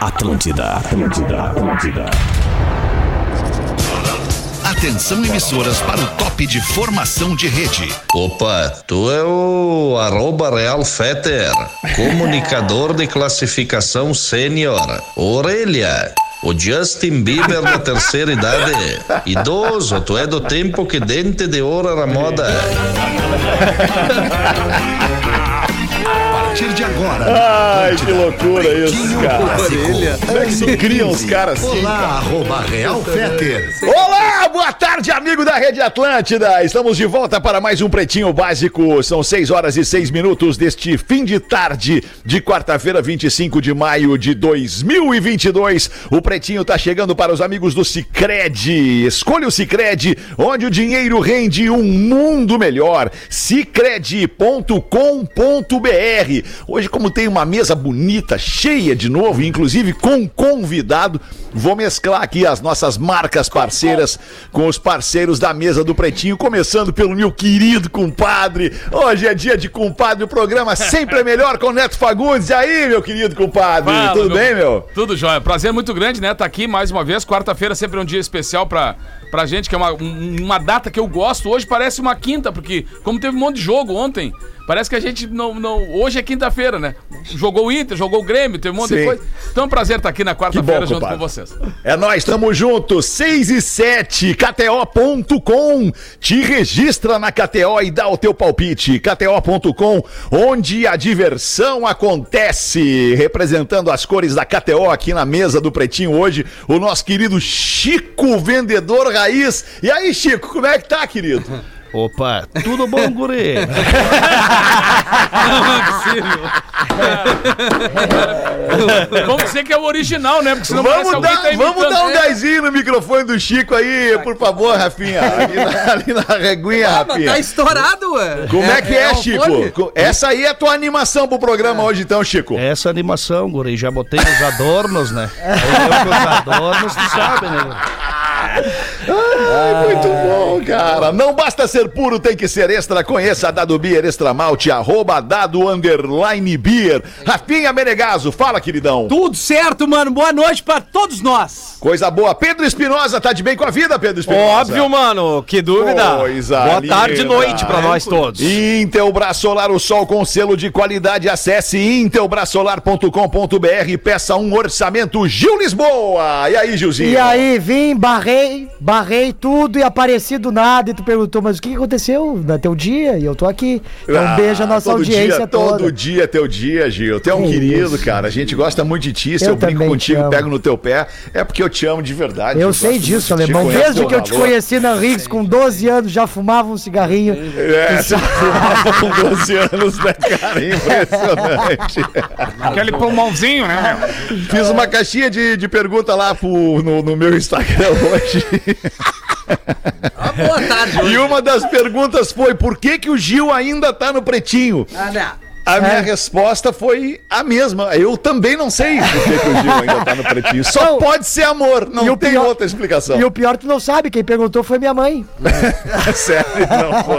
Atlântida, Atlântida, Atlântida. Atenção emissoras para o top de formação de rede. Opa, tu é o arroba Real Feter, comunicador de classificação sênior. Orelha. O Justin Bieber da terceira idade. Idoso, tu é do tempo que dente de ouro era moda. Agora. Ai, que loucura isso, cara. Como é que se criam os caras assim? Olá, arroba Real Feter. Olá, boa tarde, amigo da Rede Atlântida. Estamos de volta para mais um Pretinho Básico. São 6 horas e 6 minutos deste fim de tarde de quarta-feira, 25 de maio de 2022. O Pretinho tá chegando para os amigos do Cicred. Escolha o Cicred, onde o dinheiro rende um mundo melhor. Cicred.com.br. Hoje, como tem uma mesa bonita, cheia de novo, inclusive com convidado, vou mesclar aqui as nossas marcas parceiras com os parceiros da mesa do Pretinho, começando pelo meu querido compadre. Hoje é dia de compadre, o programa sempre é melhor com o Neto Fagundes. E aí, meu querido compadre, Fala, tudo meu- bem, meu? Tudo jóia. Prazer muito grande, né? Tá aqui mais uma vez. Quarta-feira sempre é um dia especial pra, pra gente, que é uma, um- uma data que eu gosto. Hoje parece uma quinta, porque como teve um monte de jogo ontem, parece que a gente não. não hoje é quinta-feira, né? Jogou o Inter, jogou o Grêmio, teve um monte Sim. de coisa. Então é um prazer estar aqui na Que quarta-feira junto compadre. com vocês. É nós, tamo junto. 6 e 7, KTO.com. Te registra na KTO e dá o teu palpite. KTO.com, onde a diversão acontece. Representando as cores da KTO aqui na mesa do Pretinho hoje, o nosso querido Chico, vendedor raiz. E aí, Chico, como é que tá, querido? Opa, tudo bom, guri? Vamos dizer que é o original, né? Porque senão Vamos dar, tá vamos dar um dezinho no microfone do Chico aí, por favor, Rafinha. Ali na, ali na reguinha, Rafinha. Tá estourado, ué. Como é, que é, o Chico? fone. Co- Essa aí é a tua animação pro programa hoje, então, Chico. Essa animação, guri, já botei os adornos, né? Eu com os adornos, tu sabe, né? Ai, muito bom, cara. Não basta ser puro, tem que ser extra. Conheça a Dado Beer Extra Malte, arroba Dado Underline Beer. Rafinha Menegaso, fala, queridão. Tudo certo, mano. Boa noite pra todos nós. Coisa boa. Pedro Espinosa, tá de bem com a vida, Pedro Espinosa? Óbvio, mano, que dúvida. Coisa Boa linda. tarde e noite pra nós todos. Intelbras Solar, o sol com selo de qualidade. Acesse intelbrasolar.com.br e peça um orçamento. Gil Lisboa. E aí, Gilzinho? E aí, vim, barrei, barrei tudo e apareci do nada. E tu perguntou, mas o que aconteceu no teu dia? E eu tô aqui. Então, um beijo à nossa Ah, todo audiência dia, toda. Todo dia é teu dia, Gil. Tu é um Que querido, isso. cara. A gente gosta muito de ti. Se eu, Eu brinco contigo, pego no teu pé, é porque eu te amo de verdade. Eu gosto sei disso, alemão. Desde que eu te conheci na Riggs com 12 anos, já fumava um cigarrinho. É, você fumava com 12 anos, né, cara? Impressionante. Aquele pulmãozinho, né? Fiz uma caixinha de, de pergunta lá pro, no, no meu Instagram hoje. Boa tarde. E uma das perguntas foi: por que, que o Gil ainda tá no pretinho? Ah, não. A minha resposta foi a mesma. Eu também não sei por que, que o Gil ainda tá no pretinho. Só Não. pode ser amor, não E o tem pior- outra explicação. E o pior, tu não sabe. Quem perguntou foi minha mãe. Sério, não foi.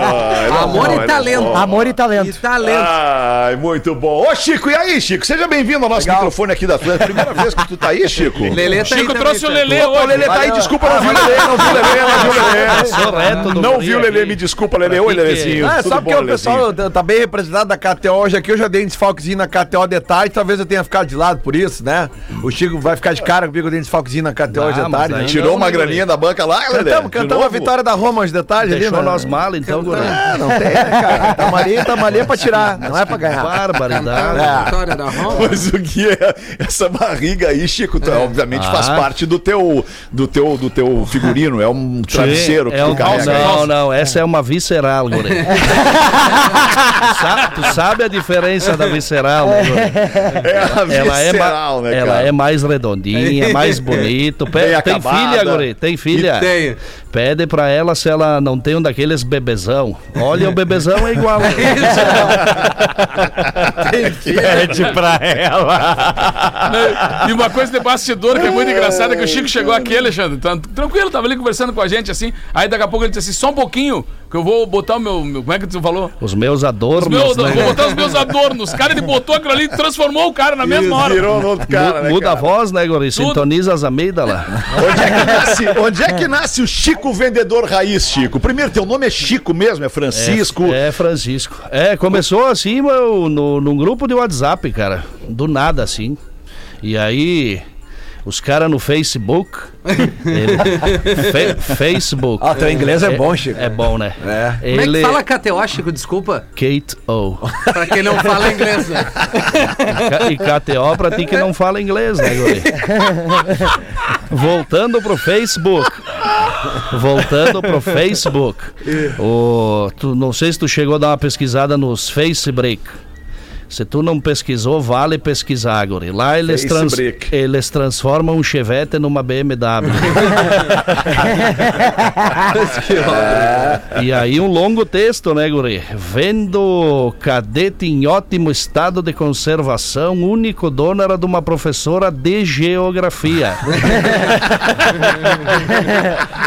não Amor foi, e não talento. foi. Amor e E talento. talento. Ai, muito bom. Ô, Chico, e aí, Chico? Seja bem-vindo ao nosso microfone aqui da Atlântica. Primeira vez que tu tá aí, Chico? Lelê tá aí Chico também, trouxe o certo? Lelê Opa, o. Lelê tá aí, desculpa, não viu o Lelê, não viu o Lelê, não viu o Lelê. Não viu o Lelê, me desculpa, Lelê. Oi, é? Lelezinho. Ah, Tudo sabe bom, que o pessoal tá- tá bem representado da KTO hoje aqui. Eu já dei um desfalquezinho na KTO de tarde, talvez eu tenha ficado de lado por isso, né? O Chico vai ficar de cara comigo, eu dei um desfalquezinho na KTO hoje Ah, de mas tarde. né? Tirou Não, uma né, graninha da banca lá? Cantamos, cantamos a vitória da Roma hoje de tarde ali, Deixou né? nós mal, então, guri. Ah, não tem, né, cara? Tamo ali, tamo ali é pra tirar, não é pra ganhar. Barbaridade. Vitória da Roma. Mas o que é essa barriga aí, Chico? Tu, Obviamente faz Ah. parte do teu, do teu, do teu figurino. É um travesseiro que é tu carrega. Não, não, essa é uma visceral, guri. Sa- tu sabe a diferença da visceral, né? É a Ela é, visceral, né, ela é mais redondinha, mais bonito. Pe- Bem tem acabada. filha, guri? Tem filha? Tem. Pede pra ela se ela não tem um daqueles bebezão. Olha, o bebezão é igual. Pede pra ela. E uma coisa de bastidor que é muito engraçada é que o Chico chegou aqui, Alexandre. tranquilo, tava ali conversando com a gente assim. Aí daqui a pouco ele disse assim: só um pouquinho, que eu vou botar o meu. meu- como é que tu falou? Os meus adornos. Os meus, né? Vou botar os meus adornos. Cara, ele botou aquilo ali e transformou o cara na mesma hora. Virou no outro cara, né, Muda a cara? voz, né, Guri? Sintoniza as amêidolas. Onde é, que nasce, onde é que nasce o Chico Vendedor Raiz, Chico? Primeiro, teu nome é Chico mesmo, é Francisco. É, Francisco. É, começou assim, meu, no, num grupo de WhatsApp, cara. Do nada, assim. E aí, os caras no Facebook. ele- Fe- Facebook. Ah, teu inglês é bom, Chico. É bom, né? É. Como é que fala KTO, Chico? Desculpa. Kate O. Pra quem não fala inglês, né? E KTO pra ti que não fala inglês, né, Guri? Voltando pro Facebook. Voltando pro Facebook. O, tu, não sei se tu chegou a dar uma pesquisada nos Face Break. Se tu não pesquisou, vale pesquisar, Guri. Lá eles, trans, Break. eles transformam um Chevette numa BMW. E aí um longo texto, né, Guri? Vendo cadete em ótimo estado de conservação, único dono era de uma professora de geografia.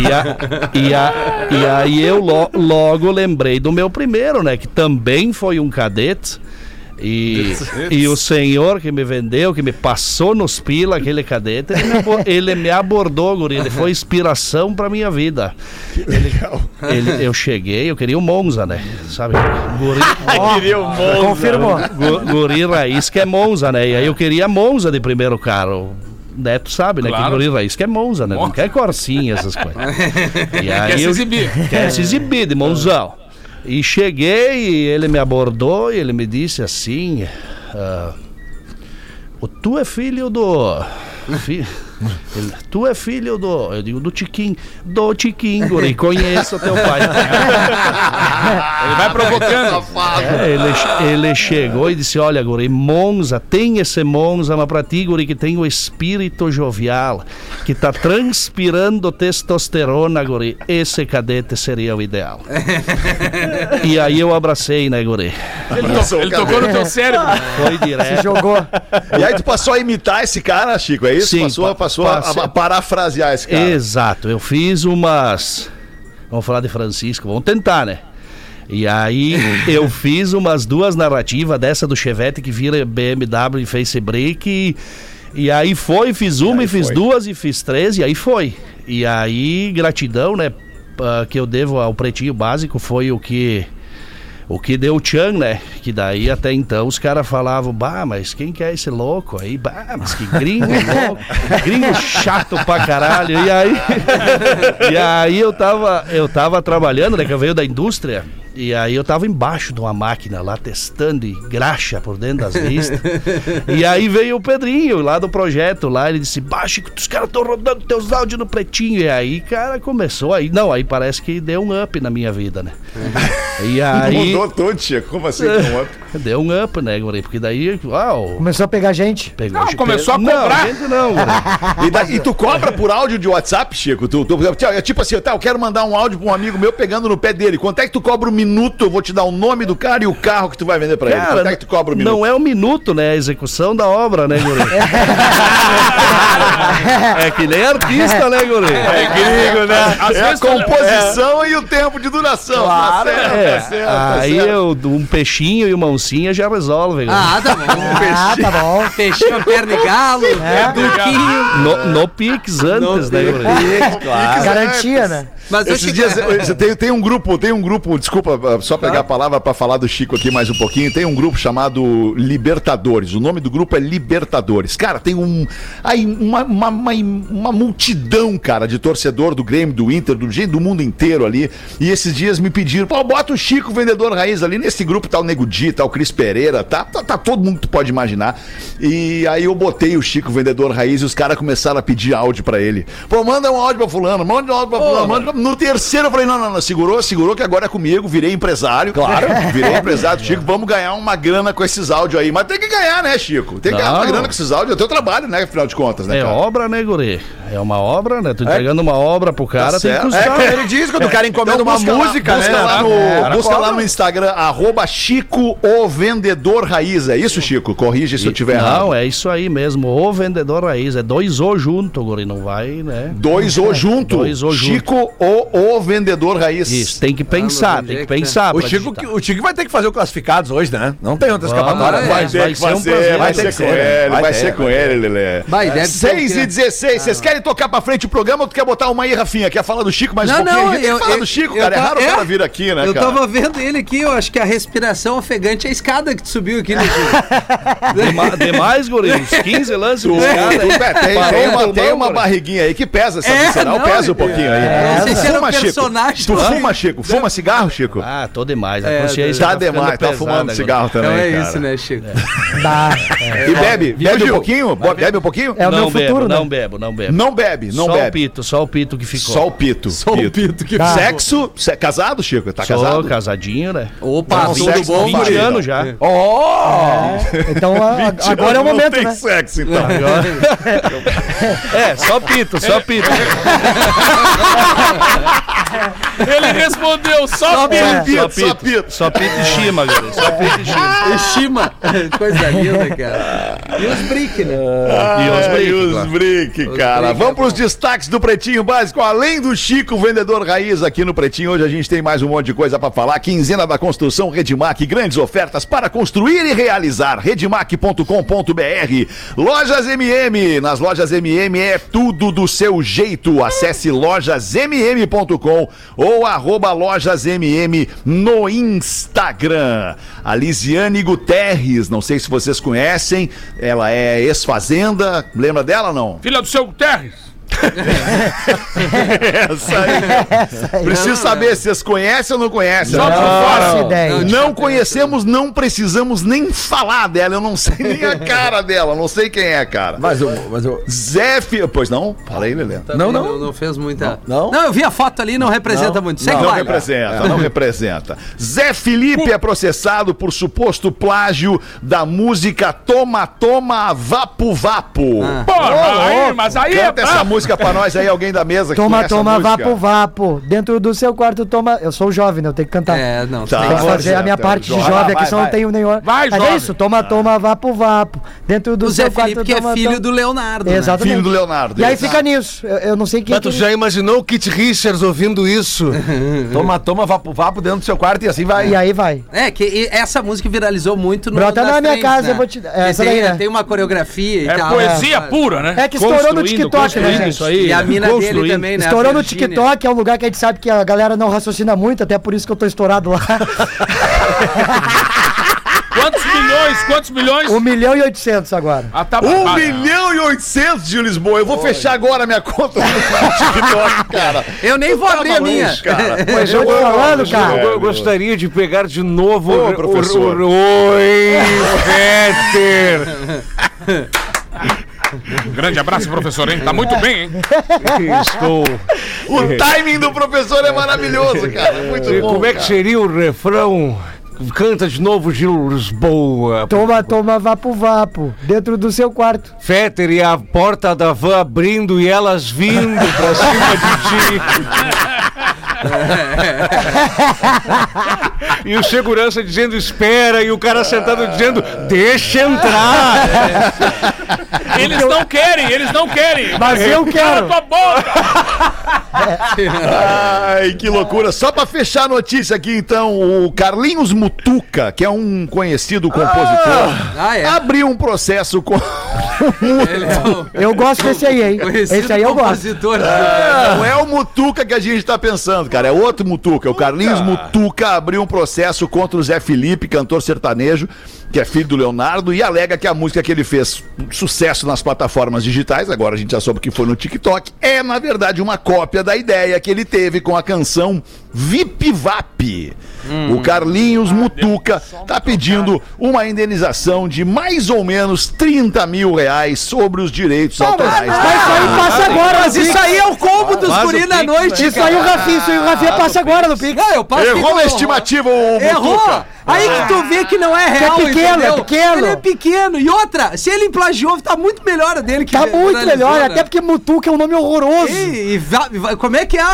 e, a- e a- e aí eu lo- logo lembrei do meu primeiro, né? Que também foi um cadete. E, e o senhor que me vendeu, que me passou nos pila, aquele cadete, ele me, ele me abordou, guri. Ele foi inspiração pra minha vida. Legal. Ele, eu cheguei, eu queria o Monza, né? Sabe? Guri, Queria um monstro. Confirmou. gu- guri raiz que é Monza, né? E aí eu queria Monza de primeiro carro. Neto sabe, né? Claro. Que guri raiz que é Monza, né? Não quer Corsinha, essas coisas. E aí Quer se eu- exibir. Quer se exibir de mãozão. E cheguei e ele me abordou e ele me disse assim: O tu é filho do. fi- ele, tu é filho do. Eu digo do Tiquinho. Do Tiquinho, guri. Conheço teu pai. Ele vai provocando. É, ele, ele chegou e disse: Olha, Guri, Monza, tem esse Monza, mas pra ti, Guri, que tem o espírito jovial, que tá transpirando testosterona, Guri, esse cadete seria o ideal. e aí eu abracei, né, Guri? Ele, to- ele tocou no teu cérebro. Foi Se direto. jogou. E aí tu passou a imitar esse cara, Chico, é isso? Sim, passou pa- passou a- passei- a, parafrasear esse cara. Exato, eu fiz umas. Vamos falar de Francisco, vamos tentar, né? E aí eu fiz umas duas narrativas dessa do Chevette que vira BMW e Face Break. E, e aí foi, fiz uma e, fiz foi. duas e fiz três, e aí foi. E aí, gratidão, né? ah, Que eu devo ao pretinho básico foi o que. O que deu o tchan, né? Que daí até então os caras falavam, bah, mas quem que é esse louco aí? Bah, mas que gringo louco, gringo chato pra caralho. E aí, e aí eu tava, eu tava trabalhando, né? Que eu veio da indústria. E aí eu tava embaixo de uma máquina lá testando e graxa por dentro das vistas. e aí veio o Pedrinho lá do projeto lá, ele disse: "Baixo, os caras estão rodando teus áudios no pretinho". E aí, cara, começou aí, não, aí parece que deu um up na minha vida, né? E aí Mudou tudo, Chico. Como assim? com up? deu um up, né, guri? Porque daí, uau, Começou a pegar gente. pegou Não, começou a Não, cobrar. gente não. E, da- e tu cobra por áudio de WhatsApp, Chico? Tu, tu- é tipo assim, tá, eu quero mandar um áudio pra um amigo meu pegando no pé dele. Quanto é que tu cobra o minuto? Eu vou te dar o nome do cara e o carro que tu vai vender pra ele. Quanto é que tu cobra o minuto? não é um minuto, né? É a execução da obra, né, guri? é que nem artista, né, guri? É gringo, né? Às é a tu- composição e o tempo de duração. Claro, tá certo, É, tá certo, tá aí certo. eu, um peixinho e uma oncinha já resolve. guri. Ah, tá bom. Ah, tá bom. Peixinho, perna e galo, duquinho. No, no Pix antes, né, guri? Garantia, né? Mas eu Esses dias tem, tem um grupo, tem um grupo, desculpa, só pegar a palavra para falar do Chico aqui mais um pouquinho. Tem um grupo chamado Libertadores. O nome do grupo é Libertadores. Cara, tem um aí uma, uma, uma, uma multidão, cara, de torcedor do Grêmio, do Inter, do do mundo inteiro ali. E esses dias me pediram, pô, bota o Chico vendedor raiz ali nesse grupo, tá o Nego Di, tá o Cris Pereira, tá, tá, tá todo mundo que tu pode imaginar. E aí eu botei o Chico vendedor raiz e os caras começaram a pedir áudio pra ele. Pô, manda um áudio pra fulano, manda um áudio pra fulano, manda no terceiro eu falei, não, não, não, segurou, segurou que agora é comigo, virei empresário. Claro. Virei empresário, Chico, vamos ganhar uma grana com esses áudios aí. Mas tem que ganhar, né, Chico? Tem que ganhar uma grana com esses áudios, é o teu trabalho, né, afinal de contas, né, É cara? obra, né, guri? É uma obra, né? Tu entregando uma obra pro cara, tem que certo. É, custar. como ele diz, quando o cara encomenda Então uma busca lá, música, busca né? lá no, É. busca cobra. lá no Instagram, arroba Chico o Vendedor Raiz. É isso, Chico? Corrige se eu tiver errado. Não, é isso aí mesmo. O vendedor raiz. É dois O junto, guri. Não vai, né? Dois O junto. Dois O junto. Chico o, o Vendedor Raiz. Isso, tem que pensar, tem que pensar. O Chico, digitar. o Chico vai ter que fazer o classificados hoje, né? Não tem outra escapatória. Vai é. ter. Vai que Vai ser um prazer, vai ser que com ele, Vai ser com ele, Lelê. Vai, deve ser 6 o quê? e 16, vocês querem tocar pra frente o programa ou tu quer botar uma aí, Rafinha? Quer falar do Chico mais um Não, pouquinho? não, eu- que falar eu- do Chico, cara. É raro o é. cara vir aqui, né, Eu tava vendo ele aqui, eu acho que a respiração ofegante é a escada que tu subiu aqui, né, Chico? Demais, guri. Uns 15 lances é, tem, uma, barriguinha aí que pesa, essa É, visceral pesa um é- pouquinho aí. não sei se era um Fuma, Chico. personagem, Tu fuma, Chico? Fuma cigarro, Chico? Ah, tô demais. A É, consciência Tá ficando demais, tá fumando agora. cigarro também, Então é cara. isso, né, Chico? Dá. E bebe? Bebe um Gil? pouquinho? Bo- Bebe um pouquinho? É o não meu bebo, futuro, né? não bebo, não bebo. Não bebe, não só bebe. o pito, só o pito que ficou. Só o pito. Só o pito que Tá. Sexo? Se- casado, Chico? Tá Sou casado? casadinho, né? Opa, Não, tudo bom, não 20 vale. anos já. Oh! Então agora é o momento, tem né? sexo, então. É, só pito, só pito. Ele respondeu só Só pito. Só só pito. pito. Só pito e chima, galera. Só pito e chima. Estima. Coisa linda, cara. E os brick, né? E os Ai, brick, os claro. brick, cara. brick Vamos é para os destaques do Pretinho Básico. Além do Chico, vendedor raiz aqui no Pretinho, hoje a gente tem mais um monte de coisa para falar. Quinzena da Construção Redmac, grandes ofertas para construir e realizar. Redmac.com.br. Lojas MM. Nas lojas MM é tudo do seu jeito. Acesse lojasmm.com ou arroba lojasmm no Instagram. A Lisiane Guterres, não sei se vocês conhecem, ela é ex-fazenda, lembra dela não? Filha do seu Terres. Essa aí. Preciso saber se vocês conhecem ou não conhecem. Só por fora. Ideia. Não conhecemos, não precisamos nem falar dela. Eu não sei nem a cara dela, não sei quem é, cara. Mas eu. Mas eu... Zé Fi... Pois não? Fala aí, Lelê. Não, não. Não, não fez muita. Não? Não, eu vi a foto ali, não representa muito. Segue Não lá. representa, não representa. Zé Felipe é processado por suposto plágio da música Toma Toma Vapo Vapo. Ah. Porra, aí, mas aí é Canta essa brabo. Música pra nós aí, alguém da mesa que Toma, toma, música. vapo, vapo. Dentro do seu quarto, toma. Eu sou jovem, né? Eu tenho que cantar. É, não. Tá. tem que fazer a minha parte de jovem. aqui, senão não tenho nenhum. Vai, Mas jovem. é isso, toma, toma, vapo, vapo. Dentro do O seu Zé quarto, Felipe, que é toma, filho toma. do Leonardo. né? Exatamente. Filho do Leonardo. E aí fica nisso. Eu, eu não sei quem. Mas tu que- já imaginou o Kit Richards ouvindo isso? Toma, toma, vapo, vapo dentro do seu quarto e assim vai. E aí vai. É, que essa música viralizou muito no Brota na minha casa, né? eu vou te- Que essa tem, daí, né? tem uma coreografia e É tal. poesia pura, né? É que estourou no TikTok, né, isso aí. E a mina dele Construindo. também, né? Estourou no. TikTok, é um lugar que a gente sabe que a galera não raciocina muito, até por isso que eu tô estourado lá. Quantos milhões? Quantos milhões? 1 milhão e 800 agora. Ah, tá 1 babado. milhão e 800 de Lisboa. Eu vou fechar agora a minha conta no TikTok, cara. Eu nem vou abrir a minha. cara. Mas eu tô falando, Eu, cara. eu gostaria de pegar de novo Ô, o- professor. o- o- Oi, Peter! Um grande abraço, professor, hein? Tá muito bem, hein? Estou. O timing do professor é maravilhoso, cara. É Muito E bom. Como é que cara. seria o refrão? Canta de novo, Gil Lisboa. Toma, toma, vapo, vapo. Dentro do seu quarto. Fetter e a porta da van abrindo e elas vindo pra cima de ti. e o segurança dizendo espera e o cara sentado dizendo deixa entrar. Eles não querem, eles não querem. Mas eu Cala quero. tua boca! Ai, que loucura. Só pra fechar a notícia aqui, então, o Carlinhos Mutuca, que é um conhecido compositor, Ah, é. abriu um processo com. Ele é o Eu gosto desse aí, hein? conhecido Esse aí eu gosto. compositor. É, não é o Mutuca que a gente tá pensando, cara. É outro Mutuca. O Carlinhos Mutuca abriu um processo contra o Zé Felipe, cantor sertanejo, que é filho do Leonardo, e alega que a música que ele fez sucesso nas plataformas digitais, agora a gente já soube que foi no TikTok, é, na verdade, uma cópia da ideia que ele teve com a canção Vip Vap. O Carlinhos Mutuca tá pedindo uma indenização de mais ou menos 30 mil reais sobre os direitos autorais. Mas isso aí passa agora, Mas isso aí é o combo dos guri na noite. Isso aí o Rafinha, isso aí o Rafinha passa agora no Pix. Errou a estimativa, o Errou! Aí que tu vê que não é Que é real, pequeno, entendeu? é pequeno. Ele é pequeno. E outra, se ele plagiou, tá muito melhor a dele que Tá muito melhor, né? até porque Mutuca é um nome horroroso. E, e va- va- como é que é a-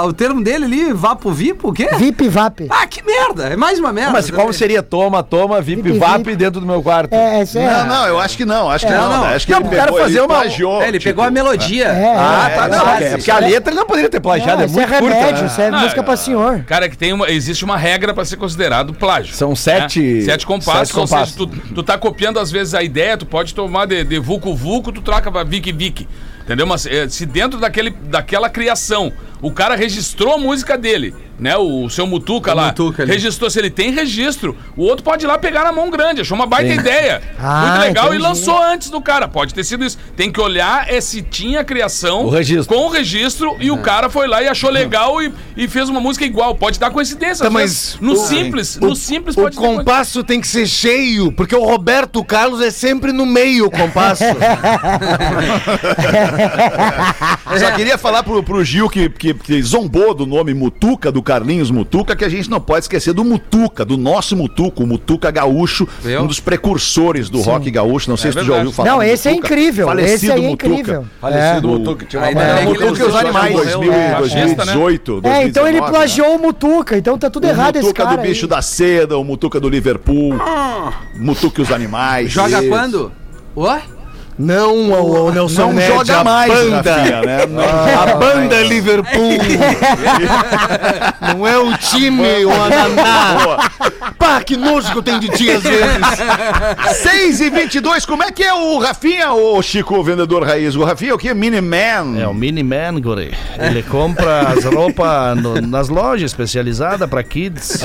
a- o termo dele ali? Vapo Vipo? O quê? Vip Vap. Ah, que merda! É mais uma merda. Mas como seria toma, toma, VIP, Vip, VAP vip. dentro do meu quarto? É, isso é. Não, não, eu acho que não, acho que É, não. não. né? Acho que Não, ele pro cara pegou, fazer ele uma- plagiou, É, ele tipo, pegou a melodia. É, Ah, é, tá, não, é porque a letra ele não poderia ter plagiado, Não, é isso é muito curta. remédio, né? isso é Não, música é- pra senhor. Cara, que tem uma, existe uma regra pra ser considerado plágio. São sete- né? Sete compassos, sete ou seja, compassos. tu, tu tá copiando às vezes a ideia, tu pode tomar de, de Vucu Vucu, tu troca pra Vic Vic. Entendeu? Mas eh, se dentro daquele, daquela criação o cara registrou a música dele, né? O, seu Mutuca O lá. Mutuca ali. registrou, se ele tem registro, o outro pode ir lá pegar na mão grande. Achou uma baita ideia. Ah, muito legal entendi. e lançou antes do cara. Pode ter sido isso. Tem que olhar é se tinha a criação O registro. com o registro e o cara foi lá e achou legal e, e fez uma música igual. Pode dar coincidência. Tá, mas no simples, no simples O pode coincidência. compasso tem que ser cheio, porque o Roberto Carlos é sempre no meio o compasso. Só queria falar pro, pro Gil que, que, que zombou do nome Mutuca, do Carlinhos Mutuca, que a gente não pode esquecer do Mutuca, do nosso Mutuca, o Mutuca Gaúcho, Viu? um dos precursores do rock gaúcho. Não sei se tu já ouviu falar. Não, esse é Mutuca. incrível. Falecido Esse aí é Mutuca. incrível. Falecido É. Mutuca. Tinha uma Ainda banda bem que ele Mutuca e os animais. morreu, 2000, né? 2018, É, então ele 2019, né? plagiou o Mutuca, então tá tudo O errado esse Mutuca cara do aí. bicho da seda, o Mutuca do Liverpool, Mutuca e os animais. Joga Isso. quando? Oi? Não, o, o Nelson Não Ned, joga a mais, banda. Rafinha, né? Não A banda Liverpool. Não é o time, o Ananá. Pá, que nojo que eu tenho de ti às vezes. 6 e 22 como é que é o Rafinha, o Chico, o vendedor raiz? O Rafinha é o quê? Miniman. É o Miniman, guri. Ele compra as roupas no- nas lojas especializadas para kids.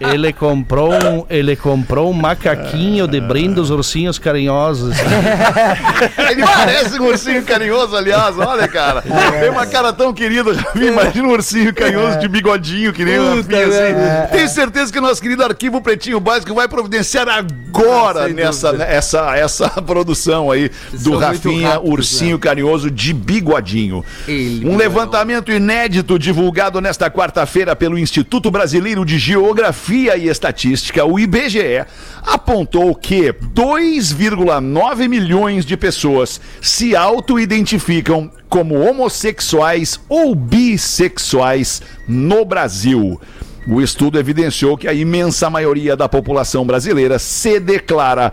ele comprou um, ele comprou um macaquinho de brinde dos ursinhos carinhosos. Ele parece um ursinho carinhoso, aliás. Olha, cara. Tem uma cara tão querida, Rafinha. Imagina um ursinho carinhoso de bigodinho, que nem o Rafinha, assim. Tenho certeza que o nosso querido Arquivo Pretinho Básico vai providenciar agora Sem nessa, dúvida. essa, essa produção aí do Rafinha, rápidos, ursinho carinhoso de bigodinho. Ele Um não. levantamento inédito divulgado nesta quarta-feira pelo Instituto Brasileiro de Geografia e Estatística, o IBGE, apontou que 2,9 milhões de pessoas se auto-identificam como homossexuais ou bissexuais no Brasil. O estudo evidenciou que a imensa maioria da população brasileira se declara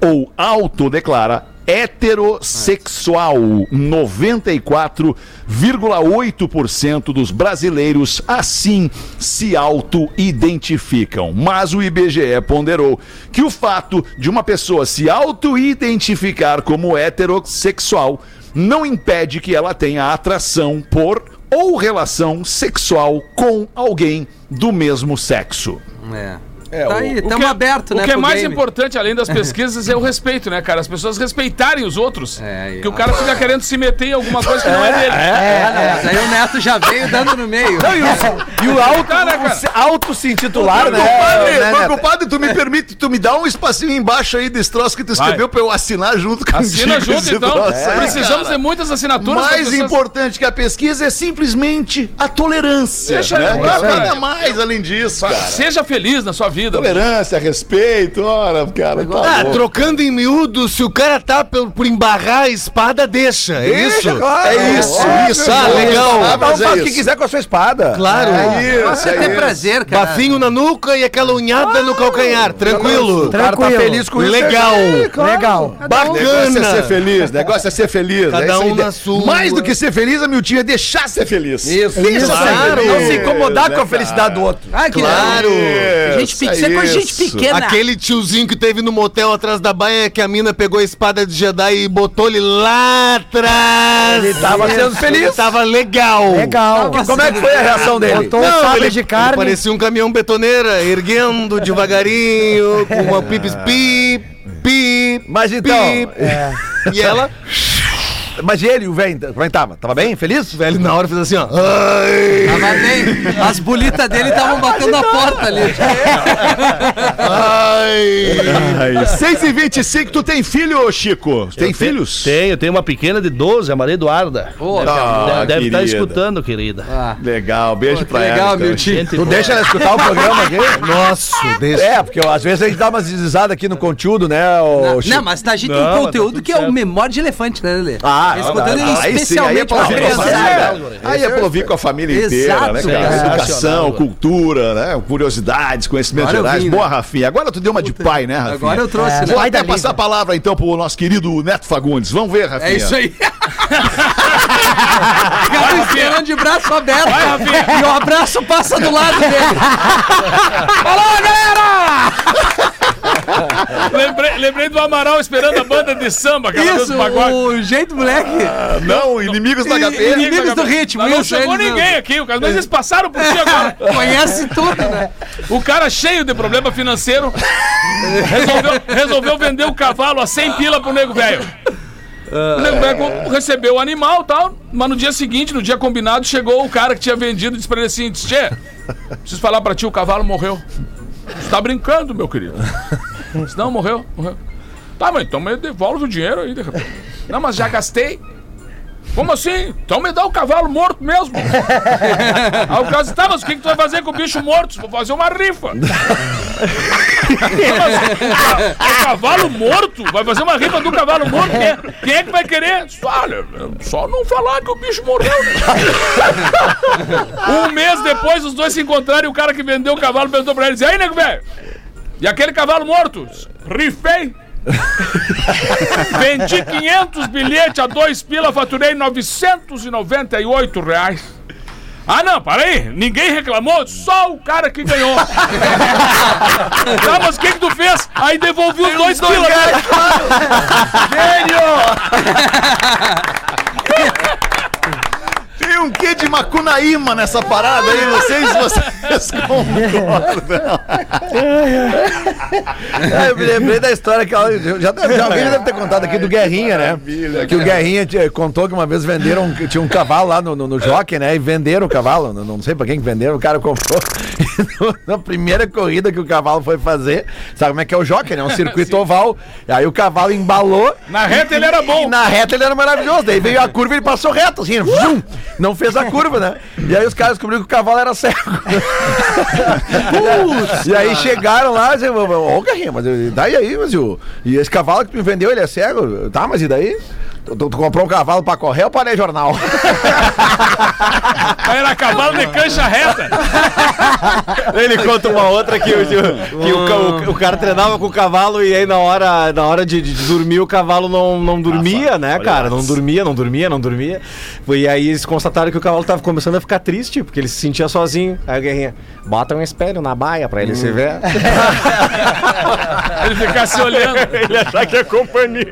ou autodeclara heterossexual. 94,8% dos brasileiros assim se auto-identificam. Mas o IBGE ponderou que o fato de uma pessoa se auto-identificar como heterossexual não impede que ela tenha atração por ou relação sexual com alguém do mesmo sexo. É. É, tá o- aí, estamos que, abertos, né? o que é mais game. importante, além das pesquisas, é o respeito, né, cara? As pessoas respeitarem os outros. É, que o cara fica querendo se meter em alguma coisa que não é dele. É, não, mas aí o Neto já veio dando no meio. Não, e o, e o auto, Cara, cara. o se- auto se intitular, né? Compadre, né, mas, Neto? compadre, tu me permite, tu me dá um espacinho embaixo aí desse troço que tu escreveu pra eu assinar junto com Assina junto, então. Precisamos de muitas assinaturas. Mais pessoas- importante que a pesquisa é simplesmente a tolerância. Deixa né? cara. nada mais além disso, cara. Seja feliz na sua vida. Tolerância, respeito, ora, cara, tá Ah, trocando em miúdo, se o cara tá por, por embarrar a espada, deixa. É isso? claro. É isso, Óbvio. isso. Ah, legal. Ah, mas é faz o que quiser com a sua espada. Claro. É isso, Você é tem isso. prazer, cara. Bafinho na nuca e aquela unhada no calcanhar. Tranquilo. O cara tá Tranquilo. feliz com isso. Legal. é, claro. Legal. Negócio é ser Bacana. feliz, negócio é ser feliz. Cada é um na sua. Mais do que ser feliz, Amiltinho, é deixar ser feliz. Isso. Deixa Claro. Não se incomodar com a felicidade do outro. Ah, que Claro. Gente, pe- isso é com gente isso. pequena. Aquele tiozinho que teve no motel atrás da baia que a mina pegou a espada de Jedi e botou ele lá atrás. Ele tava sendo feliz. Ele tava legal. Legal. Como é que foi a reação dele? Botou um sabre de carne. Parecia um caminhão betoneira, erguendo devagarinho, com uma pipis pi, pi, Mas então, pi. E ela, mas e ele, o velho, como é que tava? Tava bem? Feliz? velho, na hora fez assim, ó. Ai, Tava bem. As bolitas dele estavam batendo a porta ali. Ai, 6 e 25 tu tem filho, Chico? Tem Eu te- filhos? Tenho, tenho uma pequena de 12, a Maria Eduarda. Ô, deve Ah, deve estar querida. escutando, querida. Ah, Legal, beijo Pô, pra que ela. legal, então. meu tio. Tu boa. deixa ela escutar o programa aqui? Nossa, deixa. É, porque às vezes a gente dá umas deslizadas aqui no conteúdo, né, ô não, Chico? não, mas tá, a gente tem um tá conteúdo tudo que é o memória de elefante, né, Lelê? Ah, Esse não, conteúdo não, é Aí sim, aí é especialmente pra pra ouvir com a criança. família. Aí é pra ouvir com a família inteira, Exato, né, cara? Educação, cultura, né? Curiosidades, conhecimentos gerais. vim, Boa, né? Rafinha. Agora tu deu uma de pai, né, Rafinha? Agora eu trouxe, É, né? Vou até passar a palavra então pro nosso querido Neto Fagundes. Vamos ver, Rafinha. É isso aí. Fica esperando de braço aberto. Vai, Rafinha. E o abraço passa do lado dele. Falou, galera! Lembrei, lembrei do Amaral esperando a banda de samba, aquela vez Isso, o jeito moleque. Ah, Não, inimigos da HP. Inimigos do ritmo, Mas não isso, chegou ninguém aqui, o cara, mas eles passaram por ti agora. Conhece tudo, né? O cara cheio de problema financeiro resolveu, resolveu vender o cavalo a 100 pila pro nego velho. O nego velho recebeu o animal e tal, mas no dia seguinte, no dia combinado, chegou o cara que tinha vendido e disse pra ele assim: Tchê, preciso falar pra ti, o cavalo morreu. Você tá brincando, meu querido. Disse, não, morreu, morreu. Tá, mas então me devolve o dinheiro aí, de repente. Não, mas já gastei. Como assim? Então me dá o cavalo morto mesmo. Aí o cara disse, tá, mas o que, que tu vai fazer com o bicho morto? Vou fazer uma rifa. o cavalo morto? Vai fazer uma rifa do cavalo morto? Quem é, quem é que vai querer? Olha, só não falar que o bicho morreu. né?" um mês depois, os dois se encontraram e o cara que vendeu o cavalo perguntou pra eles: E aí, nego velho? E aquele cavalo morto? Rifei. Vendi 500 bilhetes a dois pila, faturei 998 reais. Ah, não, para aí. Ninguém reclamou, só o cara que ganhou. tá, mas o que que tu fez? Aí devolvi os dois pila. Tem um quê Macunaíma nessa parada aí? Não sei se vocês concordam. É, eu me lembrei da história que ela, já, deve- já alguém já deve ter contado aqui do Guerrinha, né? Que o Guerrinha tinha- contou que uma vez venderam, que tinha um cavalo lá no, no, no jockey, né? E venderam o cavalo, não, não sei pra quem que venderam, o cara comprou. Na primeira corrida que o cavalo foi fazer, sabe como é que é o jockey, né? Um circuito oval. E aí o cavalo embalou. Na reta ele era bom. na reta ele era maravilhoso. Daí veio a curva e ele passou reto, assim, vum, não fez a curva, né? E aí os caras descobriram que o cavalo era cego. e aí chegaram lá e disseram, ô Garrinha, mas daí aí, mas e, o- e esse cavalo que tu me vendeu, ele é cego? Tá, mas e daí? Tu, tu- comprou um cavalo pra correr ou para ler jornal? Aí era cavalo de cancha reta. Ele conta uma outra que, o, que o, o- o cara treinava com o cavalo e aí na hora, na hora de, de dormir o cavalo não, não dormia, né, cara? Não dormia, não dormia, não dormia. E aí eles constataram que o cavalo tava começando a ficar triste, porque ele se sentia sozinho. Aí o Guerrinha, bota um espelho na baia pra ele se ver. Ele ficasse se olhando. ele achar que é companhia.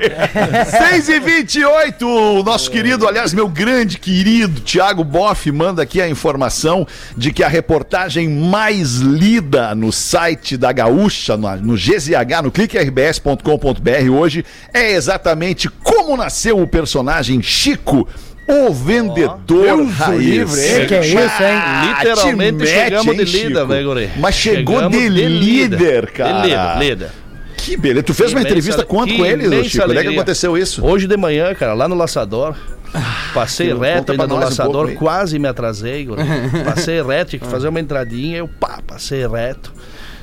6 e 28 o nosso querido, aliás, meu grande querido Tiago Boff manda aqui a informação de que a reportagem mais lida no site da Gaúcha, no, no GZH, no cliquerbs.com.br hoje, é exatamente como nasceu o personagem Chico. O vendedor Deus o raiz. livre, hein? Que é isso, hein? Literalmente te mete, chegamos de líder, Chico? velho. Mas chegou Chegamos de líder, cara. De líder, líder. Que beleza. Tu fez uma Que entrevista imensa- quanto com ele, imensa Chico? Onde é que aconteceu isso? Hoje de manhã, cara, lá no laçador. Passei Conta reto ainda no um laçador, aí. quase me atrasei. Passei reto, tinha que fazer uma entradinha, eu pá, passei reto.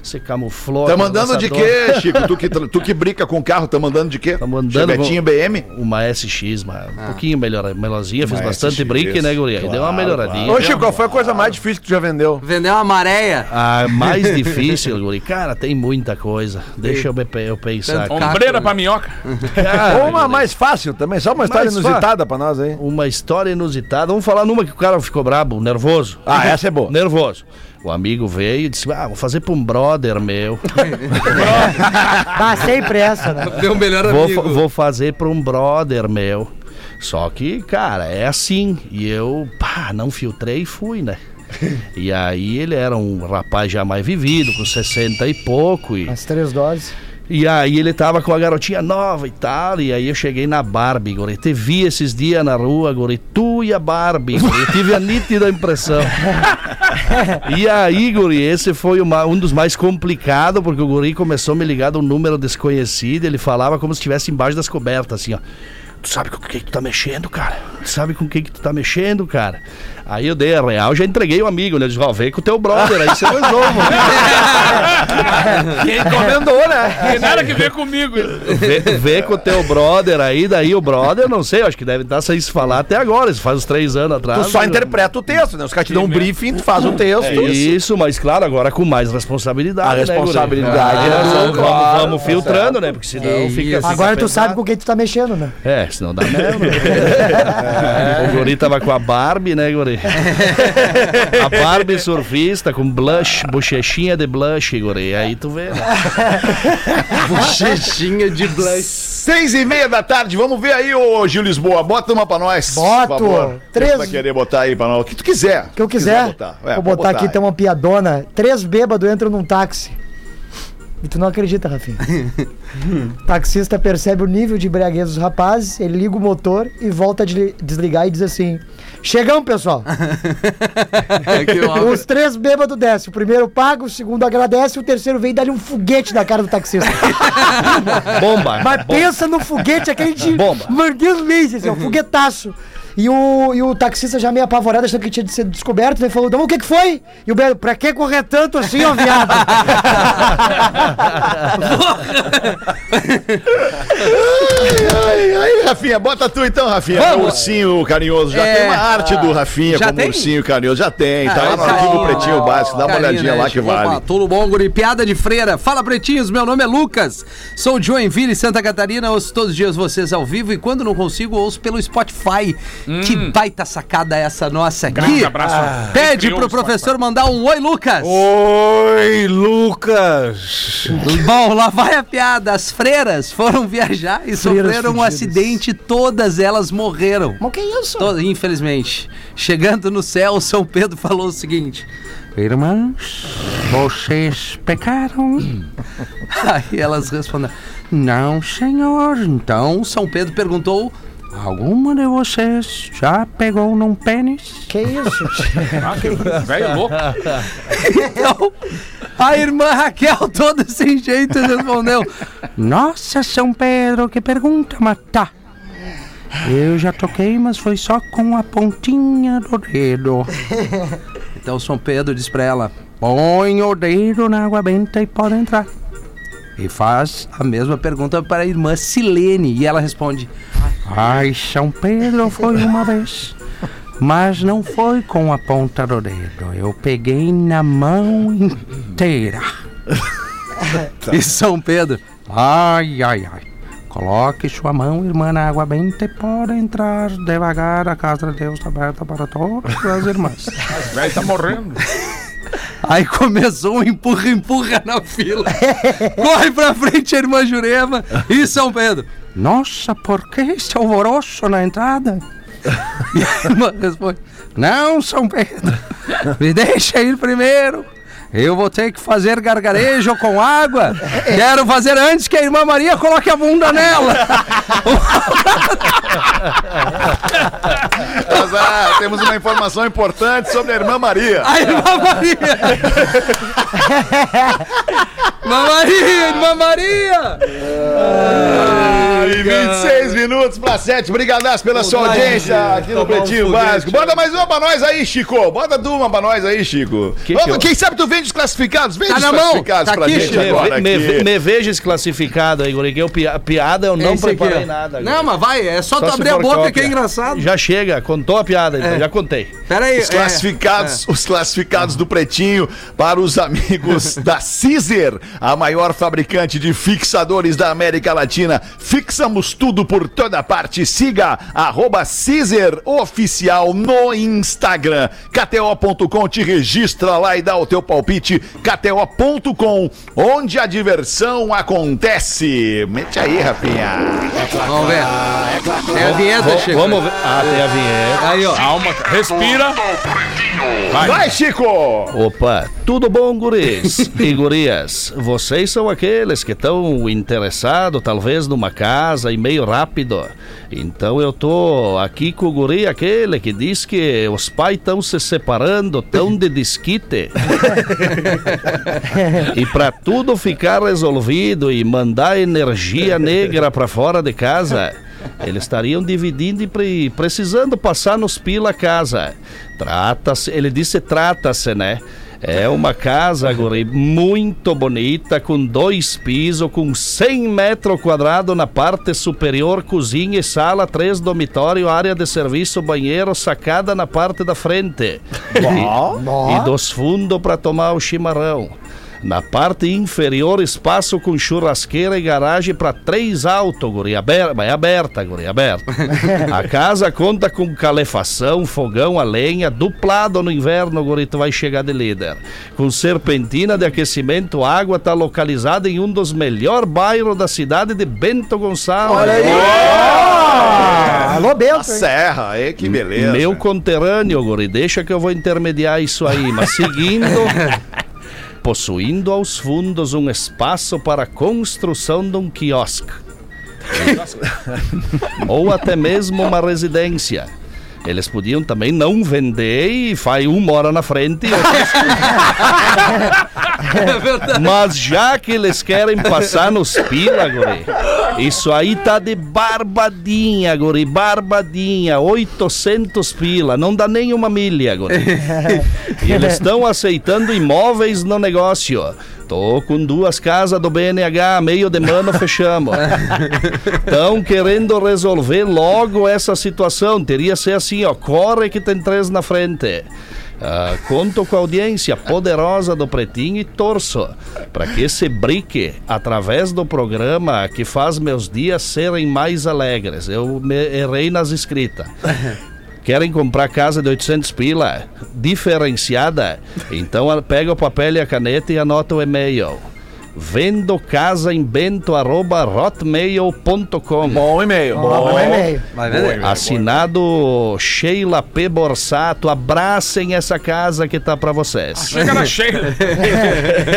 Você camuflou. Tá mandando de quê, Chico? Tu que, tu que brinca com carro, tá mandando de quê? Tá mandando Chevetinho BM? Uma SX, mas um pouquinho melhor, melhorzinha, fez Uma bastante SX, brinque, né, Guri? Aí deu uma claro, melhoradinha. Ô, Chico, qual foi a coisa mais difícil que tu já vendeu? Vendeu uma maréia. A mais difícil, Guri. Cara, tem muita coisa. Deixa eu, eu pensar. Tanto. Ombreira pra minhoca. Cara, Ou uma Guri, mais fácil também, só uma história Mais inusitada pra nós aí. Uma história inusitada. Vamos falar numa que o cara ficou brabo, nervoso. Ah, essa é boa. Nervoso. O amigo veio e disse: Ah, vou fazer pra um brother meu. Tá sempre essa, né? Meu melhor Vou, amigo. vou fazer pra um brother meu. Só que, cara, é assim. E eu, pá, não filtrei e fui, né? E aí ele era um rapaz já mais vivido, com 60 e pouco. E, As três doses. E aí ele tava com a garotinha nova e tal, e aí eu cheguei na Barbie, guri. Te vi esses dias na rua, guri. Tu e a Barbie, guri. Eu tive a nítida impressão. E aí, guri, esse foi uma- um dos mais complicados, porque o guri começou a me ligar de um número desconhecido, ele falava como se estivesse embaixo das cobertas, assim, ó. Tu sabe com o que que tu tá mexendo, cara? Tu sabe com o que que tu tá mexendo, cara? Aí eu dei a real, já entreguei o amigo, né? Eu disse, ó, vem com o teu brother, aí você resolve. Quem encomendou, né? Tem nada que ver comigo. Vê, vê com o teu brother aí, daí o brother, não sei, acho que deve estar sem se falar até agora, isso faz uns três anos atrás. Tu só né? interpreta o texto, né? Os caras te dão um briefing, tu faz o texto. É isso, mas claro, agora com mais responsabilidade. A né, responsabilidade É, é vamos, do- claro, vamos tá filtrando, né? Porque senão fica, fica Agora tu sabe com quem tu tá mexendo, né? É, senão dá merda. O guri tava com a Barbie, né, guri? A Barbie surfista com blush, bochechinha de blush, guri. Aí tu vê, né? Bochechinha de blush. Seis e meia da tarde, vamos ver aí, ô Gil Lisboa. Bota uma pra nós. Boto. Que Três- tu vai querer botar aí pra nós? O que tu quiser. O que eu quiser. botar. É, Vou pode botar aqui, aí. tem uma piadona. Três bêbados entram num táxi. E tu não acredita, Rafinha. o taxista percebe o nível de embriaguez dos rapazes, ele liga o motor e volta a desli- desligar e diz assim: Chegamos, pessoal. Que obra. Os três bêbados descem. O primeiro paga, o segundo agradece, o terceiro vem e dá-lhe um foguete na cara do taxista. Bomba. Mas pensa no foguete, aquele de Bomba. mangueiro mês, assim, ó, foguetaço. E o, e o taxista já meio apavorado, achando que tinha de ser descoberto, ele falou, "Dom, o que que foi? E o Belo, pra que correr tanto assim, ó, viado? Ai, ai, Rafinha, bota tu então, Rafinha. Vamos. O ursinho carinhoso. Já É, tem uma arte do Rafinha já como tem? ursinho carinhoso. Já tem. Tá Ah, lá no arquivo. Pretinho Básico. Dá uma Carinho, olhadinha né, lá que Chico? vale. Opa, tudo bom, guri? Piada de freira. Fala, pretinhos. Meu nome é Lucas. Sou de Joinville, Santa Catarina. Ouço todos os dias vocês ao vivo e quando não consigo, ouço pelo Spotify. Que baita sacada essa nossa aqui. Grande abraço. Pede Criou pro professor mandar um oi, Lucas. Oi, Lucas! Bom, lá vai a piada. As freiras foram viajar e sofreram um fudidas. acidente. Todas elas morreram. Mas que isso? Todas, infelizmente. Chegando no céu, São Pedro falou o seguinte: Irmãs, vocês pecaram? Aí elas responderam: Não, senhor. Então São Pedro perguntou: Alguma de vocês já pegou num pênis? Que isso? Ah, que velho louco. Então, a irmã Raquel, toda sem jeito, respondeu: Nossa, São Pedro, que pergunta, mas tá. Eu já toquei, mas foi só com a pontinha do dedo. Então São Pedro diz pra ela: Põe o dedo na água benta e pode entrar. E faz a mesma pergunta para a irmã Silene. E ela responde: Ai, São Pedro foi uma vez. Mas não foi com a ponta do dedo. Eu peguei na mão inteira. E São Pedro: Ai, ai, ai. Coloque sua mão, irmã, na água benta e pode entrar devagar. A casa de Deus está aberta para todas as irmãs. O velho tá morrendo. Aí começou um empurra-empurra na fila. Corre pra frente a irmã Jurema e São Pedro. Nossa, por que esse alvoroço na entrada? E a irmã responde: Não, São Pedro, me deixa ir primeiro. Eu vou ter que fazer gargarejo com água. Quero fazer antes que a irmã Maria coloque a bunda nela. Mas, ah, temos uma informação importante sobre a irmã Maria. A irmã Maria. irmã Maria, irmã Maria. E 26 minutos para 7. Brigadaço pela sua audiência aqui no Pretinho Básico. Bota mais uma pra nós aí, Chico. Bota uma pra nós aí, Chico. Que Vamos, que eu- Quem sabe tu vende os classificados? Vende Tá os classificados Tá pra aqui, gente agora. me, aqui. me, me veja esse classificado aí, guri, que eu pia- piada eu não Esse aqui, preparei ó. nada. guri. Não, mas vai, é só, Só tu abrir a boca cópia. que é engraçado. Já chega, contou a piada, então, É. já contei. Pera aí. Os classificados, os classificados do Pretinho para os amigos da Caesar, a maior fabricante de fixadores da América Latina. Fixamos tudo por toda parte. Siga arroba Caesar Oficial no Instagram. KTO.com te registra lá e dá o teu palpite. KTO.com, onde a diversão acontece. Mete aí, Rafinha. Vamos ver. É a vinheta, Vamos, vamos ver. Ah, tem a vinheta. Aí, ó. Calma, respira. Vai, Chico! Opa, tudo bom, guris e gurias? Vocês são aqueles que estão interessados, talvez, numa casa e meio rápido. Então eu tô aqui com o guri aquele que diz que os pais estão se separando, tão de disquite. e para tudo ficar resolvido e mandar energia negra para fora de casa, eles estariam dividindo e pre- precisando passar nos pila a casa. Trata-se, ele disse trata-se, né? É uma casa, guri, muito bonita, com dois pisos, com 100 metros quadrados na parte superior, cozinha e sala, três dormitórios, área de serviço, banheiro, sacada na parte da frente. E, e dos fundos para tomar o chimarrão. Na parte inferior, espaço com churrasqueira e garagem para três autos, guri. Aber é aberta, guri, aberta. A casa conta com calefação, fogão a lenha, duplado no inverno, guri, tu vai chegar de líder. Com serpentina de aquecimento, água tá localizada em um dos melhores bairros da cidade de Bento Gonçalves. Olha aí. Ah, alô, A Bento. hein? serra, aí que beleza. Meu conterrâneo, guri, deixa que eu vou intermediar isso aí, mas seguindo. Possuindo aos fundos um espaço para a construção de um quiosque. Ou até mesmo uma residência. Eles podiam também não vender e faz um mora na frente e outro Mas já que eles querem passar nos pila, guri, isso aí tá de barbadinha, guri, barbadinha, 800 pila, não dá nem uma milha, guri. E eles estão aceitando imóveis no negócio. Tô com duas casas do BNH, meio de mano fechamos. Estão querendo resolver logo essa situação. Teria ser assim, ó, corre que tem três na frente. Ah, conto com a audiência poderosa do Pretinho e torço para que esse brique, através do programa que faz meus dias serem mais alegres. Eu me errei nas escritas. Querem comprar casa de 800 pila, diferenciada? Então pega o papel e a caneta e anota o e-mail. Vendo casa em bento arroba hotmail.com Bom e-mail. Ó, bom e-mail. Assinado Sheila P. Borsato. Abracem essa casa que tá pra vocês. Chega na cheia.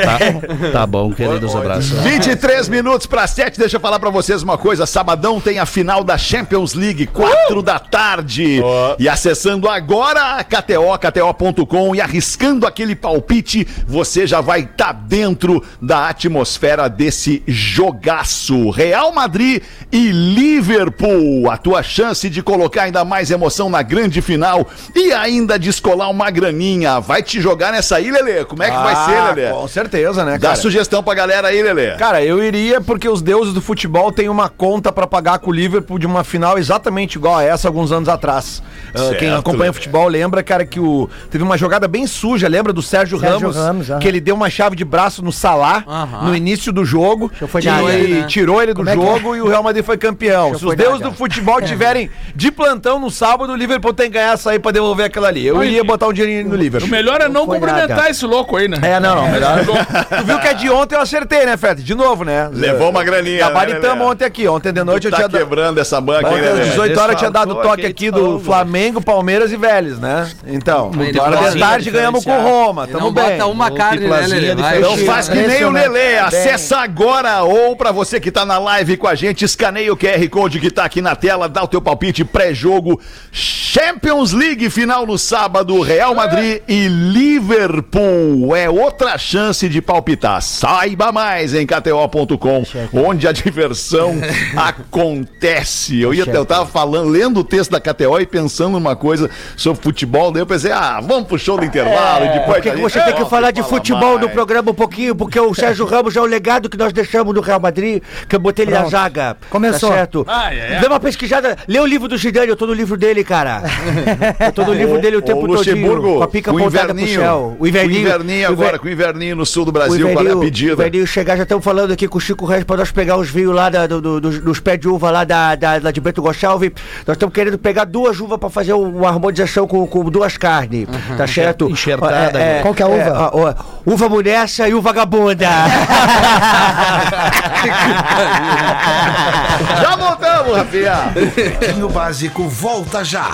Tá, tá bom, queridos, abraços. 23 minutos para 7. Deixa eu falar para vocês uma coisa. Sabadão tem a final da Champions League, 4 da tarde. E acessando agora a KTO, KTO.com e arriscando aquele palpite, você já vai estar dentro da atmosfera desse jogaço. Real Madrid e Liverpool. A tua chance de colocar ainda mais emoção na grande final e ainda descolar uma graninha. Vai te jogar nessa aí, Lelê? Como é que vai ser, Lelê? Ah, Com certeza, né, Dá cara? sugestão pra galera aí, Lelê. Cara, eu iria porque os deuses do futebol têm uma conta pra pagar com o Liverpool de uma final exatamente igual a essa alguns anos atrás. Ah, Certo, quem acompanha o futebol lembra, cara, que o teve uma jogada bem suja, lembra do Sérgio, Sérgio Ramos, Ramos, que ele deu uma chave de braço no Salah Aham. No início do jogo, foi ele né? tirou ele do Como é jogo e o Real Madrid foi campeão. Se os deuses do futebol tiverem de plantão no sábado, o Liverpool tem que ganhar essa aí pra devolver aquela ali. Eu iria botar um dinheirinho no O Liverpool. melhor é não foi cumprimentar nada. esse louco aí, né? É, não, não. Melhor. tu viu que é de ontem eu acertei, né, Fete? De novo, né? Levou uma graninha, Gabaritamos né, ontem aqui. Ontem de noite eu tá tinha dado. quebrando essa banca, hein, Ontem às Lelê? 18 horas eu tinha dado toque aqui, do Flamengo, Palmeiras e Vélez, né? Então, agora de Multiplazinha tarde ganhamos com Roma, E tamo não bem. bota uma carne, né, Então faz que nem o Impressionante. Lelê, acessa agora ou pra você que tá na live com a gente, escaneia o QR Code que tá aqui na tela, dá o teu palpite pré-jogo. Champions League final no sábado, Real Madrid e Liverpool. É outra chance de palpitar. Saiba mais em kto.com, onde a diversão acontece. Eu ia eu tava falando, lendo o texto da KTO e pensando numa coisa sobre futebol, daí eu pensei, ah, vamos pro show do intervalo e depois você tem que falar de futebol no mais. programa um pouquinho? Porque o Sérgio Ramos é o legado que nós deixamos no Real Madrid, que eu botei ele na zaga. Começou. Tá certo? Ai, ai, ai. Dê uma pesquisada. Lê o livro do Zidane, eu tô no livro dele, cara. Eu tô no livro dele o tempo o todo. Luxemburgo, Com a pica com pro inverninho, céu. O inverninho, o agora, Inver- com o inverninho no sul do Brasil, qual é a Inverninho- o pedida? Inverninho chegar, já estamos falando aqui com o Chico Reis pra nós pegar os vinhos lá da- do- do- dos, dos pés de uva lá, da, da, lá de Bento Gonçalves. Nós estamos querendo pegar duas uvas pra fazer uma harmonização com, com duas carnes, tá certo? Enxertada, né? Qual que é a uva? ó, ó, uva munessa e uva vagabunda. Já voltamos, Rafinha! Pretinho Básico volta já.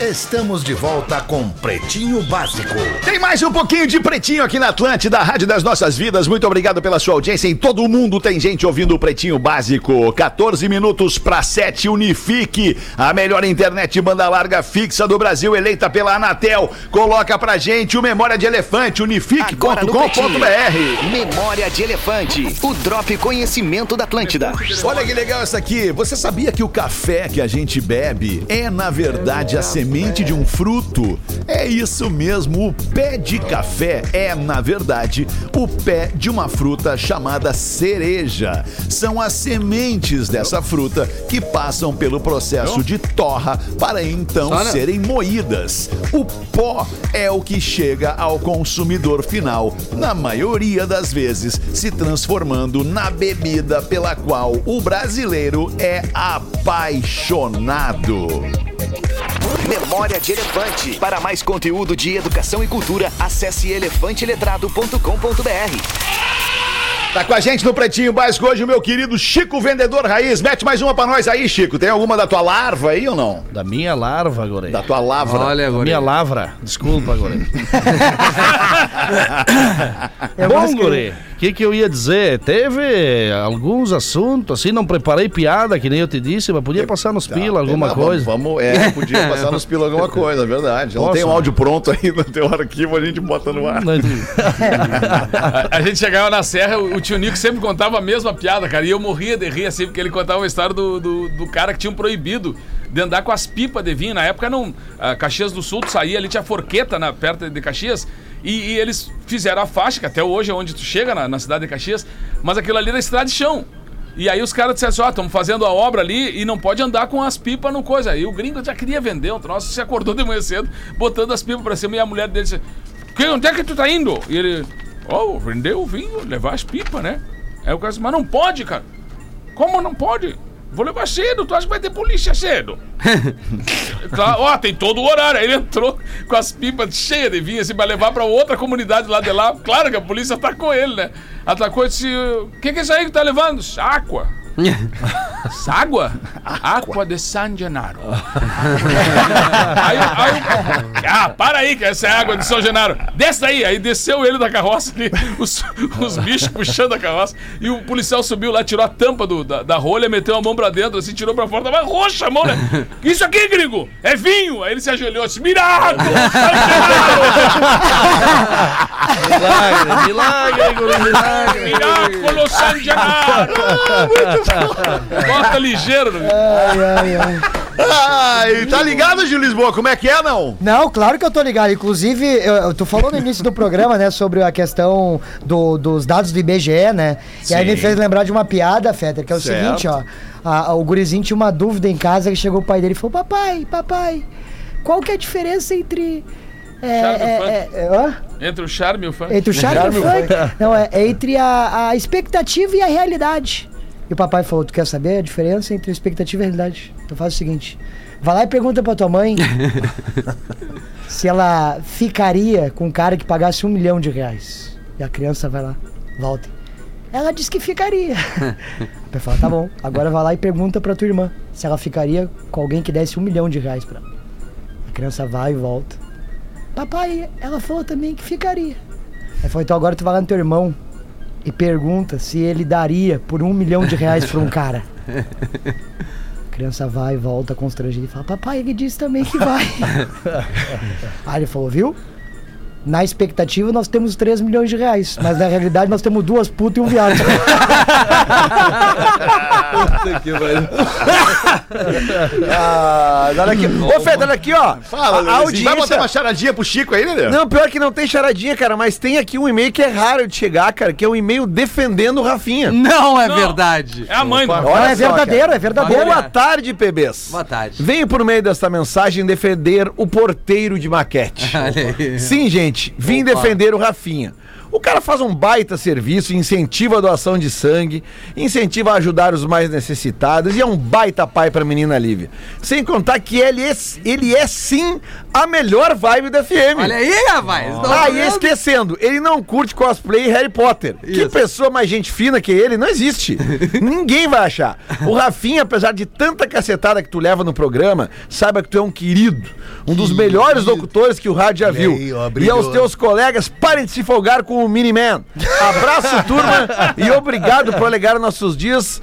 Estamos de volta com Pretinho Básico. Tem mais um pouquinho de pretinho aqui na Atlântida, a Rádio das Nossas Vidas. Muito obrigado pela sua audiência. Em todo mundo tem gente ouvindo o Pretinho Básico. 14 minutos para 7 Unifique, a melhor internet banda larga fixa do Brasil, eleita pela Anatel. Coloca pra gente o Memória de Elefante, unifique.com.br. Memória de Elefante. O Drop Conhecimento da Atlântida. Olha que legal essa aqui. Você sabia que o café que a gente bebe é, na verdade, a semente de um fruto? É isso mesmo. O pé de café é, na verdade, o pé de uma fruta chamada cereja. São as sementes dessa fruta que passam pelo processo de torra para então não. serem moídas. O pó é o que chega ao consumidor final, na maioria das vezes se transformando na bebida pela qual o brasileiro é apaixonado. Memória de Elefante. Para mais conteúdo de educação e cultura, acesse elefanteletrado.com.br. Tá com a gente no Pretinho Básico hoje o meu querido Chico Vendedor Raiz. Mete mais uma pra nós aí, Chico. Tem alguma da tua larva aí ou não? Da minha larva, Gorei. Da tua lavra. Olha, Gorei. minha lavra. Desculpa, Gorei. Bom, gosto que- que, eu ia dizer? Teve alguns assuntos, assim, não preparei piada, que nem eu te disse, mas podia passar nos pila alguma Tá, coisa. Vamos, vamos- é, podia passar nos pila alguma coisa, é verdade. Não Posso? tem um áudio pronto aí no teu arquivo, a gente bota no ar. Não, A, a gente chegava na serra, o, o tio Nico sempre contava a mesma piada, cara. E eu morria de rir, assim, porque ele contava uma história do, do, do cara que tinha um proibido de andar com as pipas de vinho. Na época, não. A Caxias do Sul, tu saía ali, tinha forqueta na, perto de Caxias. E, e eles fizeram a faixa, que até hoje é onde tu chega na, na cidade de Caxias. Mas aquilo ali era estrada de chão. E aí os caras disseram assim, ó, estamos fazendo a obra ali e não pode andar com as pipas no coisa. Aí o gringo já queria vender um troço, se acordou de manhã cedo, botando as pipas pra cima e a mulher dele disse, onde é que tu tá indo? E ele, ó, vender o vinho, levar as pipas, né? Aí o cara disse, mas não pode, cara. Como não pode? Vou levar cedo, tu acha que vai ter polícia cedo? Claro, ó, tem todo o horário. Aí ele entrou com as pipas cheias de vinho, assim, pra levar pra outra comunidade lá de lá. Claro que a polícia atacou ele, né? Atacou e disse: O que, que é isso aí que tá levando? Água. Água? Água de San Genaro. aí, aí, ah, para aí, que essa é água de São Genaro. Desce daí. Aí desceu ele da carroça ali, os, os bichos puxando a carroça. E o policial subiu lá, tirou a tampa do- da, da rolha, meteu a mão pra dentro, assim, tirou pra fora. Tava roxa a mão, né? Isso aqui, gringo, é vinho. Aí ele se ajoelhou assim: Miraco! milagre, milagre, milagre. Miracolo San Genaro! Bota ligeiro. Ai, ai, ai. Ai, tá ligado, Gil Lisboa? Como é que é, não? Não, claro que eu tô ligado. Inclusive, eu, eu tô falando no início do programa, né, sobre a questão do- dos dados do IBGE, né? E aí Sim. me fez lembrar de uma piada, Fetter, que é o Certo. seguinte, ó. A- a- o gurizinho tinha uma dúvida em casa que chegou o pai dele e falou: Papai, papai, qual que é a diferença entre. É, Charme é, funk. é, é? Entre o charme e o funk. Entre o charme e o funk? Não, é, é entre a, a expectativa e a realidade. E o papai falou: Tu quer saber a diferença entre a expectativa e a realidade? Então faz o seguinte: vai lá e pergunta pra tua mãe se ela ficaria com um cara que pagasse um milhão de reais. E a criança vai lá, volta. Ela disse que ficaria. O pai fala: Tá bom, agora vai lá e pergunta pra tua irmã se ela ficaria com alguém que desse um milhão de reais pra ela. A criança vai e volta. Papai, ela falou também que ficaria. Aí falou, então agora tu vai lá no teu irmão e pergunta se ele daria por um milhão de reais pra um cara. A criança vai e volta constrangida e fala, papai, ele disse também que vai. Aí ele falou, viu? Na expectativa nós temos 3 milhões de reais, mas na realidade nós temos duas putas e um viado. Ah, olha aqui. Ô, Fed, olha aqui, ó. Fala, a, a Luizinho. Vai botar audiência... uma charadinha pro Chico aí, né? Não, pior que não tem charadinha, cara, mas tem aqui um e-mail que é raro de chegar, cara, que é o e-mail defendendo o Rafinha. Não é Não. verdade. É a mãe do. Olha Não, é verdadeiro, cara. é verdadeiro. Boa tarde, PBs. Boa tarde. Venho por meio desta mensagem defender o porteiro de maquete. Olha aí. Sim, gente, vim Opa. defender o Rafinha. O cara faz um baita serviço, incentiva a doação de sangue, incentiva a ajudar os mais necessitados e é um baita pai pra menina Lívia. Sem contar que ele é, ele é sim a melhor vibe da FM. Olha aí, rapaz. Ah, tá e esquecendo, ele não curte cosplay e Harry Potter. Que Isso. pessoa mais gente fina que ele, não existe. Ninguém vai achar. O Rafinha, apesar de tanta cacetada que tu leva no programa, saiba que tu é um querido. Um dos melhores locutores que o rádio já viu. aí, ó, e aos teus colegas, parem de se folgar com o Miniman. Abraço, turma, e obrigado por alegar nossos dias.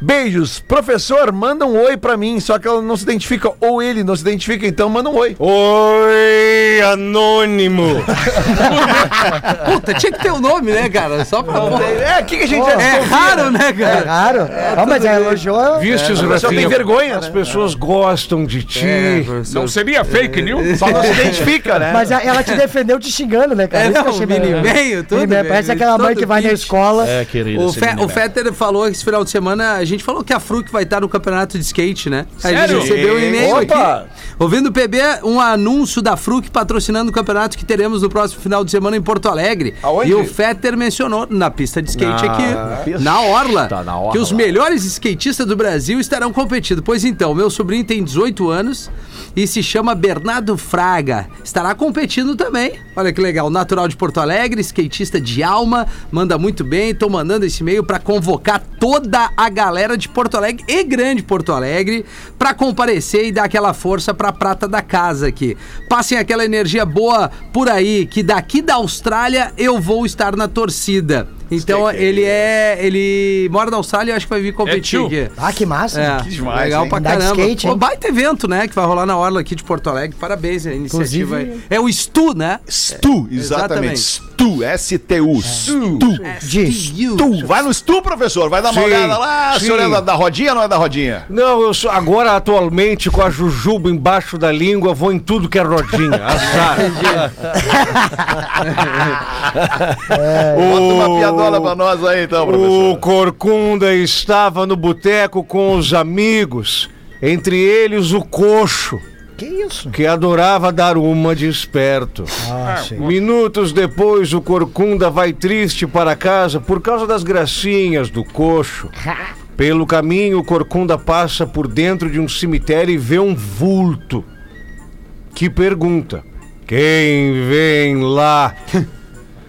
Beijos. Professor, manda um oi pra mim, só que ela não se identifica, ou ele não se identifica, então manda um oi. Oi, anônimo. Puta, tinha que ter o nome, né, cara? Só pra. É aqui que a gente já É desconfia, raro, né, É cara? raro. Ah, mas é elogiou. Vistes, O pessoal tem vergonha, As né? pessoas gostam de ti. É, professor. Não seria fake news? Só não se identifica, né? Mas a- ela te defendeu te xingando, né, cara? É, Isso que eu não, achei mini meio, tudo Mini meio, bem, Parece aquela mãe que vai na escola. É, querido. O, Fe, o Fetter falou esse final de semana, gente falou que a Fruc vai estar no campeonato de skate, né? A Sério? gente recebeu um e-mail aqui. Ouvindo o PB, um anúncio da Fruc patrocinando o campeonato que teremos no próximo final de semana em Porto Alegre. Aonde? E o Fetter mencionou na pista de skate Na aqui, na Orla, Tá, na Orla. que os melhores skatistas do Brasil estarão competindo. Pois então, meu sobrinho tem 18 anos e se chama Bernardo Fraga. Estará competindo também. Olha que legal, natural de Porto Alegre, skatista de alma, manda muito bem. Tô mandando esse e-mail para convocar toda a galera de Porto Alegre e Grande Porto Alegre para comparecer e dar aquela força pra prata da casa aqui. Passem aquela energia boa por aí, que daqui da Austrália eu vou estar na torcida. Então ele é. Ele mora na Austrália e acho que vai vir competir tio. aqui. Ah, que massa. É, Que demais, legal hein? pra Andar de caramba. skate, Pô, baita evento, né? Que vai rolar na Orla aqui de Porto Alegre. Parabéns a iniciativa Inclusive- aí. É o Stu, né? Stu, exatamente. exatamente. Stu, S-T-U. Stu. De. Stu. Vai no Stu, professor. Vai dar uma Sim, olhada lá. O senhor é da, da rodinha ou não é da rodinha? Não, eu sou agora atualmente com a jujuba embaixo da língua, vou em tudo que é rodinha. Azar. Bota uma pra nós aí, então, O professor. Corcunda estava no boteco com os amigos, entre eles o coxo, Que isso? que adorava dar uma de esperto. Ah, sim. Minutos depois, o Corcunda vai triste para casa por causa das gracinhas do coxo. Pelo caminho, o Corcunda passa por dentro de um cemitério e vê um vulto que pergunta: Quem vem lá?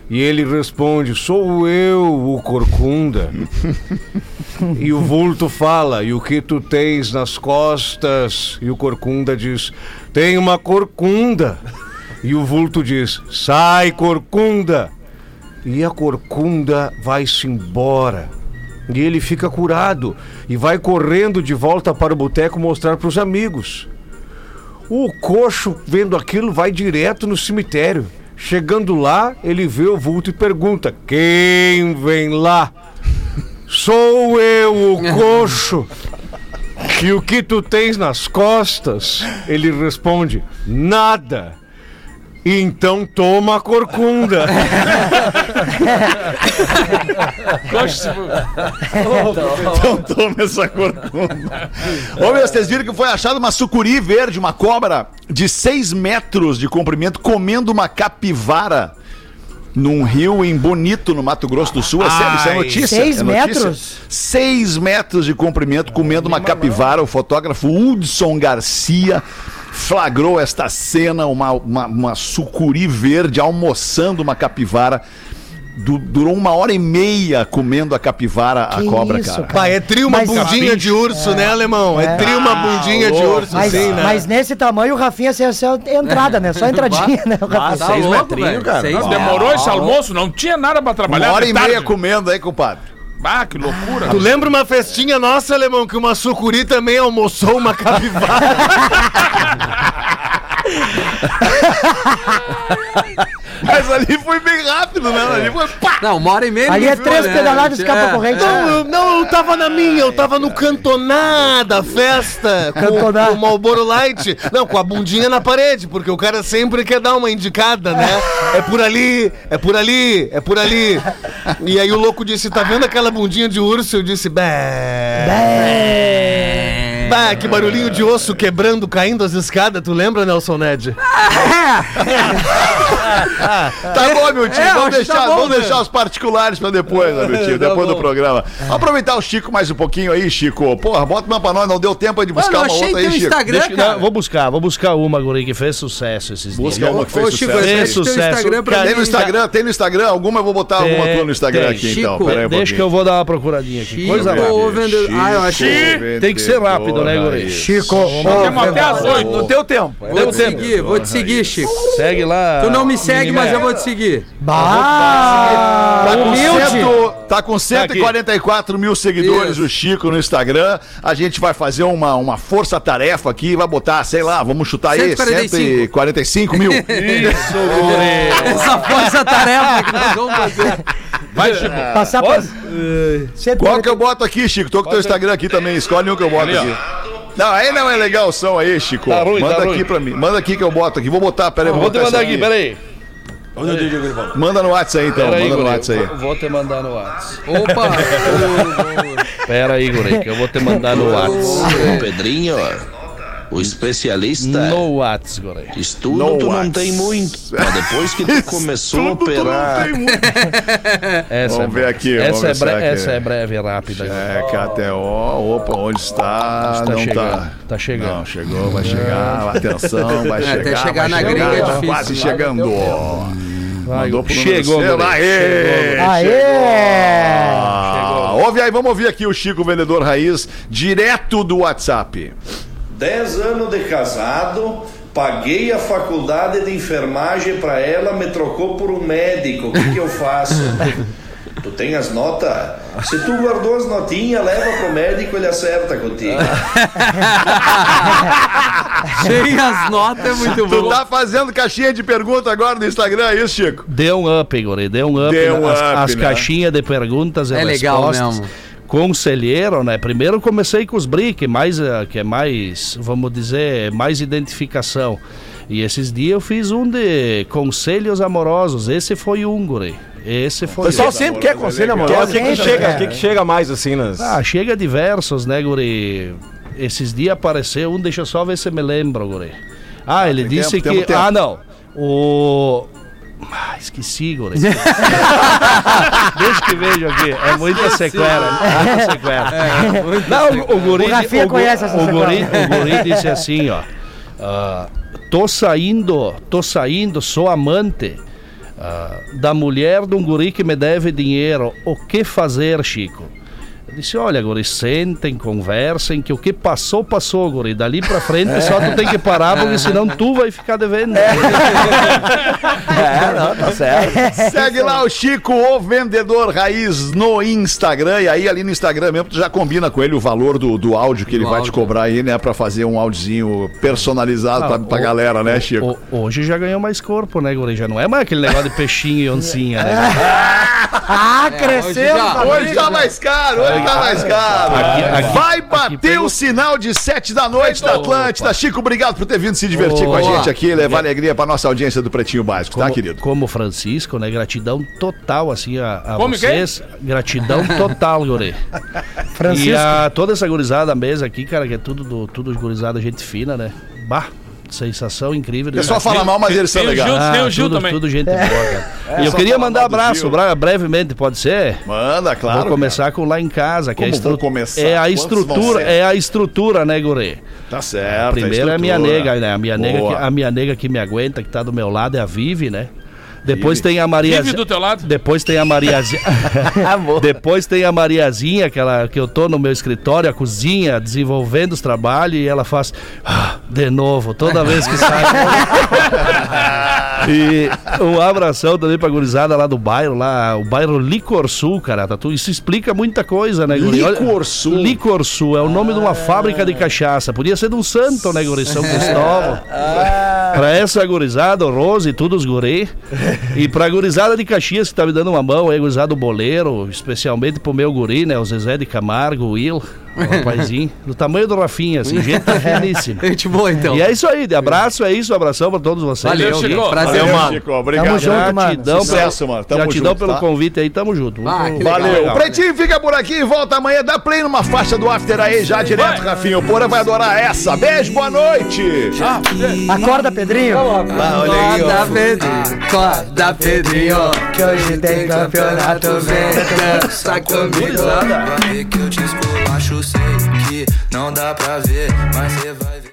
E ele responde: Sou eu, o Corcunda. E o vulto fala: E o que tu tens nas costas? E o Corcunda diz: Tem uma corcunda. E o vulto diz: Sai, Corcunda. E a corcunda vai-se embora. E ele fica curado e vai correndo de volta para o boteco mostrar para os amigos. O coxo, vendo aquilo, vai direto no cemitério. Chegando lá, ele vê o vulto e pergunta: Quem vem lá? Sou eu, o coxo. E o que tu tens nas costas? Ele responde: Nada. Então toma a corcunda. Então toma essa corcunda. Ô, meu, vocês viram que foi achada uma sucuri verde, uma cobra de 6 metros de comprimento, comendo uma capivara num rio em Bonito, no Mato Grosso do Sul. É sério, isso é Ai. notícia. Seis é notícia. metros? 6 metros de comprimento, comendo uma capivara. O fotógrafo Hudson Garcia flagrou esta cena, uma, uma, uma sucuri verde almoçando uma capivara. Du- durou uma hora e meia comendo a capivara, a Que cobra, isso, cara. cara. Pá, é tri uma Mas- bundinha de urso, né, alemão? É, É. tri uma bundinha de urso, Mas, sim, né? mas nesse tamanho o Rafinha ia ser a entrada, né? Só a entradinha, né? O Rafinha. Tá velho. Seis Não, metros. demorou esse almoço, não tinha nada pra trabalhar. Uma hora e tarde. meia comendo aí, compadre. Ah, que loucura. Tu lembra uma festinha nossa, alemão, que uma sucuri também almoçou uma capivara? Mas ali foi bem rápido, né? Ali foi pá! Não, uma hora e meia. Ali é viu, três né? pedaladas, escapa É. corrente. Não, eu, não, eu tava na minha, eu tava no cantoná da festa com, Cantoná. com o Malboro Light. Não, com a bundinha na parede, porque o cara sempre quer dar uma indicada, né? É por ali, é por ali, é por ali. E aí o louco disse, tá vendo aquela bundinha de urso? Eu disse, bé. Bah, que barulhinho de osso quebrando, caindo as escadas, tu lembra, Nelson Ned? Tá bom, meu tio. É, vamos que deixar, tá bom, vamos né? deixar os particulares pra depois, né, meu tio? Tá Depois do bom. programa. Aproveitar o Chico mais um pouquinho aí, Chico. Porra, bota uma pra nós. Não deu tempo aí de buscar Mano, uma achei outra aí, Chico. Instagram, Deixa- cara. não, vou buscar, vou buscar uma, guri, que fez sucesso esses dias. Busca uma que fez Ô, Chico, sucesso. Fez sucesso. Instagram pra Tem no Instagram, tem no Instagram alguma, eu vou botar alguma tua no Instagram tem. aqui então. Chico, Pera aí um Deixa que eu vou dar uma procuradinha aqui. Chico, Coisa rápida. Ah, eu achei. Tem que ser rápido, né, guri? Chico, Temos até as oito. No teu tempo. Vou te seguir, vou te seguir, Chico. Segue lá. Tu não me segue, mas eu vou te seguir. Bah, Tá com, humilde. cento, tá com 144 mil seguidores Isso. o Chico no Instagram. A gente vai fazer uma, uma força-tarefa aqui, vai botar, sei lá, vamos chutar aí, 145. 145 mil. Isso, guri. Essa força-tarefa que nós vamos fazer. Vai, Chico. Passar pra... Qual que eu boto aqui, Chico? Tô com o teu Instagram aqui também, escolhe um que eu boto Ali, ó. aqui. Não, aí não é legal o som aí, Chico. Tá ruim, Manda tá aqui ruim. pra mim. Manda aqui que eu boto aqui. Vou botar, peraí. Vou te botar mandar aqui, peraí. Manda no WhatsApp aí então. Pera aí, Manda no. WhatsApp aí. Vou- Vou te mandar no WhatsApp. Opa! Pera aí, guri, que eu vou te mandar no WhatsApp. Ô, Pedrinho, o especialista. No WhatsApp, guri. Estudo No tu não Whats. tem muito, mas depois que tu começou a operar, Essa Vamos é ver aqui, vamos Essa, ver é, bre- é que- essa é breve e rápida. É, KTO, opa, onde está? Está não chegando, tá. tá chegando. Não, chegou, vai chegar, atenção, vai É, chegar. até chegar vai na gringa é tá difícil. Quase chegando. Vai, Mandou pro chegou, seu. guri. Aê! Aê! Ah, ouve aí, vamos ouvir aqui o Chico Vendedor Raiz, direto do WhatsApp. 10 anos de casado, paguei a faculdade de enfermagem pra ela, me trocou por um médico. O que, que eu faço? Tu tem as notas? Se tu guardou as notinhas, leva pro médico, ele acerta contigo. Sem as notas é muito Tu bom. tá fazendo caixinha de pergunta agora no Instagram, é isso, Chico? Deu um up, guri, deu um up. Deu um as, up, as né? caixinhas de perguntas e É legal respostas. mesmo. Conselheiro, né? Primeiro comecei com os BRI, que, mais, eh, que é mais, vamos dizer, mais identificação. E esses dias eu fiz um de conselhos amorosos. Esse foi um, guri. Esse O foi pessoal um. sempre quer conselho O amoroso. que, que chega, o que, que chega mais assim nas. Ah, chega diversos, né, guri? Esses dias apareceu um, deixa eu só ver se me lembro, guri. Ah, ele tem disse tempo, que. temos tempo. Ah, não. O. Ah, esqueci, guri. Deixa que vejo aqui. É muita sequela. Muita sequela. Não, o guri. O Rafinha gu- conhece essa o guri, sequela. o guri disse assim, ó. ah, tô saindo, tô saindo, sou amante. ah, da mulher de um guri que me deve dinheiro. O que fazer, Chico? Disse, olha, guri, sentem, conversem, que o que passou, passou, guri. Dali pra frente só tu tem que parar, porque senão tu vai ficar devendo. É, não, tá certo. Segue lá o Chico, o Vendedor Raiz, no Instagram. E aí, ali no Instagram mesmo, tu já combina com ele o valor do, do áudio que ele Do vai te cobrar aí, né? Pra fazer um áudiozinho personalizado pra, pra o- galera, né, Chico? O- hoje já ganhou mais corpo, né, guri? Já não é mais aquele negócio de peixinho e oncinha, né? Ah, cresceu! hoje já- Fabrício. Hoje tá mais caro, hoje tá mais caro. Aqui- aqui- Vai aqui bater pelo- o sinal de sete da noite da Atlântida. Chico, obrigado por ter vindo se divertir com a gente aqui, levar alegria pra nossa audiência do Pretinho Básico, tá, Como, querido? como Francisco, né? Gratidão total, assim, a, a Como que é? vocês. Gratidão total, guri. Francisco. E a toda essa gurizada mesa aqui, cara, que é tudo, do, tudo gurizada, gente fina, né? Bah, sensação incrível. O pessoal fala mal, mas eles são Tem o legais. Gil, tem o Gil tudo, também. tudo gente boa, cara. e eu queria mandar abraço, bra- brevemente, pode ser? Manda, claro. vou começar com lá em casa, que é a, Como vou estru- começar? é a estrutura, é a estrutura, né, guri? cara. Tá certo. Primeiro é a minha nega, né? A minha nega, que, a minha nega que me aguenta, que tá do meu lado, é a Vivi, né? Depois tem a Maria. Vive do teu lado. Depois tem a Mariazinha. Depois tem a Mariazinha, que, ela, que eu tô no meu escritório, a cozinha, desenvolvendo os trabalhos, e ela faz "Ah, de novo, toda vez que sai. e um abração também pra gurizada lá do bairro, lá, o bairro Licor Sul, cara. Tá, isso explica muita coisa, né, guri? Licor Sul? Licor Sul é o nome de uma fábrica de cachaça. Podia ser de um santo, né, guri? São Cristóvão. Pra essa gurizada, o Rose e todos os guri. E pra gurizada de Caxias que tá me dando uma mão aí, gurizada do boleiro, especialmente pro meu guri, né? O Zezé de Camargo, o Will, o rapazinho, do tamanho do Rafinha, assim, gente finíssima. Gente boa, então. E é isso aí, de abraço, é isso, abração pra todos vocês. Valeu, Chico. Prazer, Valeu, mano. Chico. Obrigado. Tamo junto, mano. Gratidão, Sucesso, mano. Tamo gratidão junto, pelo tá? convite aí, tamo junto. Ah, Valeu. legal. Pretinho fica por aqui, volta amanhã, dá play numa faixa do after aí, já direto, Rafinha. O Porã vai adorar essa. Beijo, boa noite. Acorda, Pedrinho. Acorda, Pedrinho. Acorda, Pedrinho. Que hoje tem campeonato, vem dança comigo. Vai ver que eu te esculacho, sei que não dá pra ver, mas você vai ver.